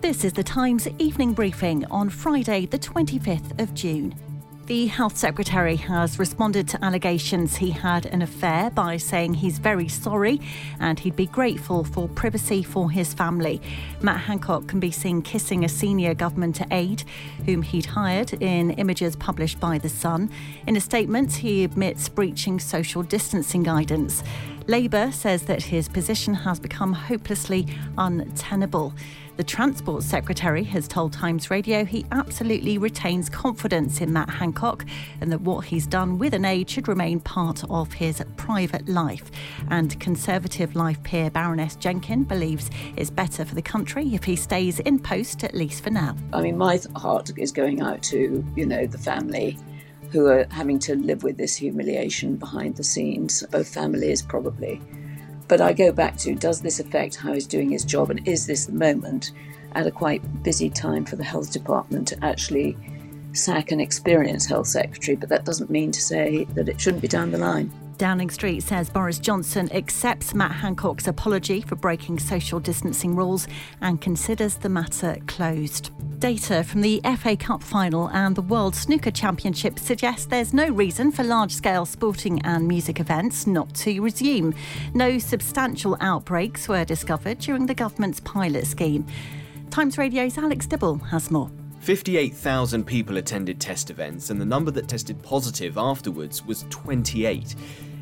This is the Times evening briefing on Friday, the 25th of June. The Health Secretary has responded to allegations he had an affair by saying he's very sorry and he'd be grateful for privacy for his family. Matt Hancock can be seen kissing a senior government aide whom he'd hired in images published by The Sun. In a statement, he admits breaching social distancing guidance. Labour says that his position has become hopelessly untenable. The Transport Secretary has told Times Radio he absolutely retains confidence in Matt Hancock and that what he's done with an aide should remain part of his private life. And Conservative life peer Baroness Jenkin believes it's better for the country if he stays in post, at least for now. I mean, my heart is going out to, you know, the family who are having to live with this humiliation behind the scenes, both families probably. But I go back to does this affect how he's doing his job, and is this the moment at a quite busy time for the health department to actually sack an experienced health secretary? But that doesn't mean to say that it shouldn't be down the line. Downing Street says Boris Johnson accepts Matt Hancock's apology for breaking social distancing rules and considers the matter closed. Data from the FA Cup final and the World Snooker Championship suggests there's no reason for large scale sporting and music events not to resume. No substantial outbreaks were discovered during the government's pilot scheme. Times Radio's Alex Dibble has more. 58,000 people attended test events, and the number that tested positive afterwards was 28.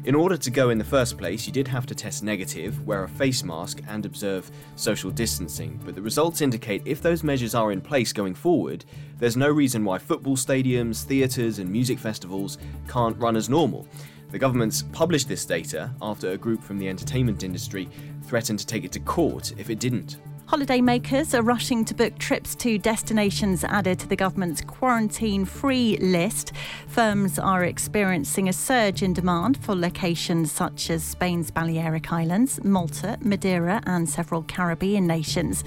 In order to go in the first place, you did have to test negative, wear a face mask, and observe social distancing. But the results indicate if those measures are in place going forward, there's no reason why football stadiums, theatres, and music festivals can't run as normal. The government's published this data after a group from the entertainment industry threatened to take it to court if it didn't. Holidaymakers are rushing to book trips to destinations added to the government's quarantine free list. Firms are experiencing a surge in demand for locations such as Spain's Balearic Islands, Malta, Madeira, and several Caribbean nations.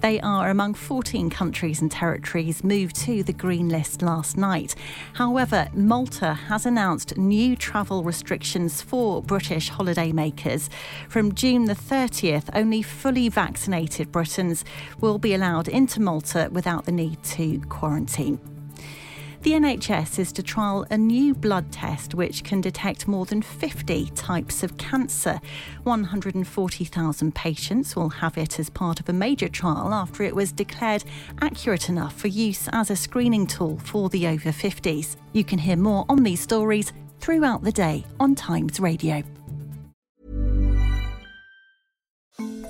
They are among 14 countries and territories moved to the green list last night. However, Malta has announced new travel restrictions for British holidaymakers. From June the 30th, only fully vaccinated Britons will be allowed into Malta without the need to quarantine. The NHS is to trial a new blood test which can detect more than 50 types of cancer. 140,000 patients will have it as part of a major trial after it was declared accurate enough for use as a screening tool for the over 50s. You can hear more on these stories throughout the day on Times Radio.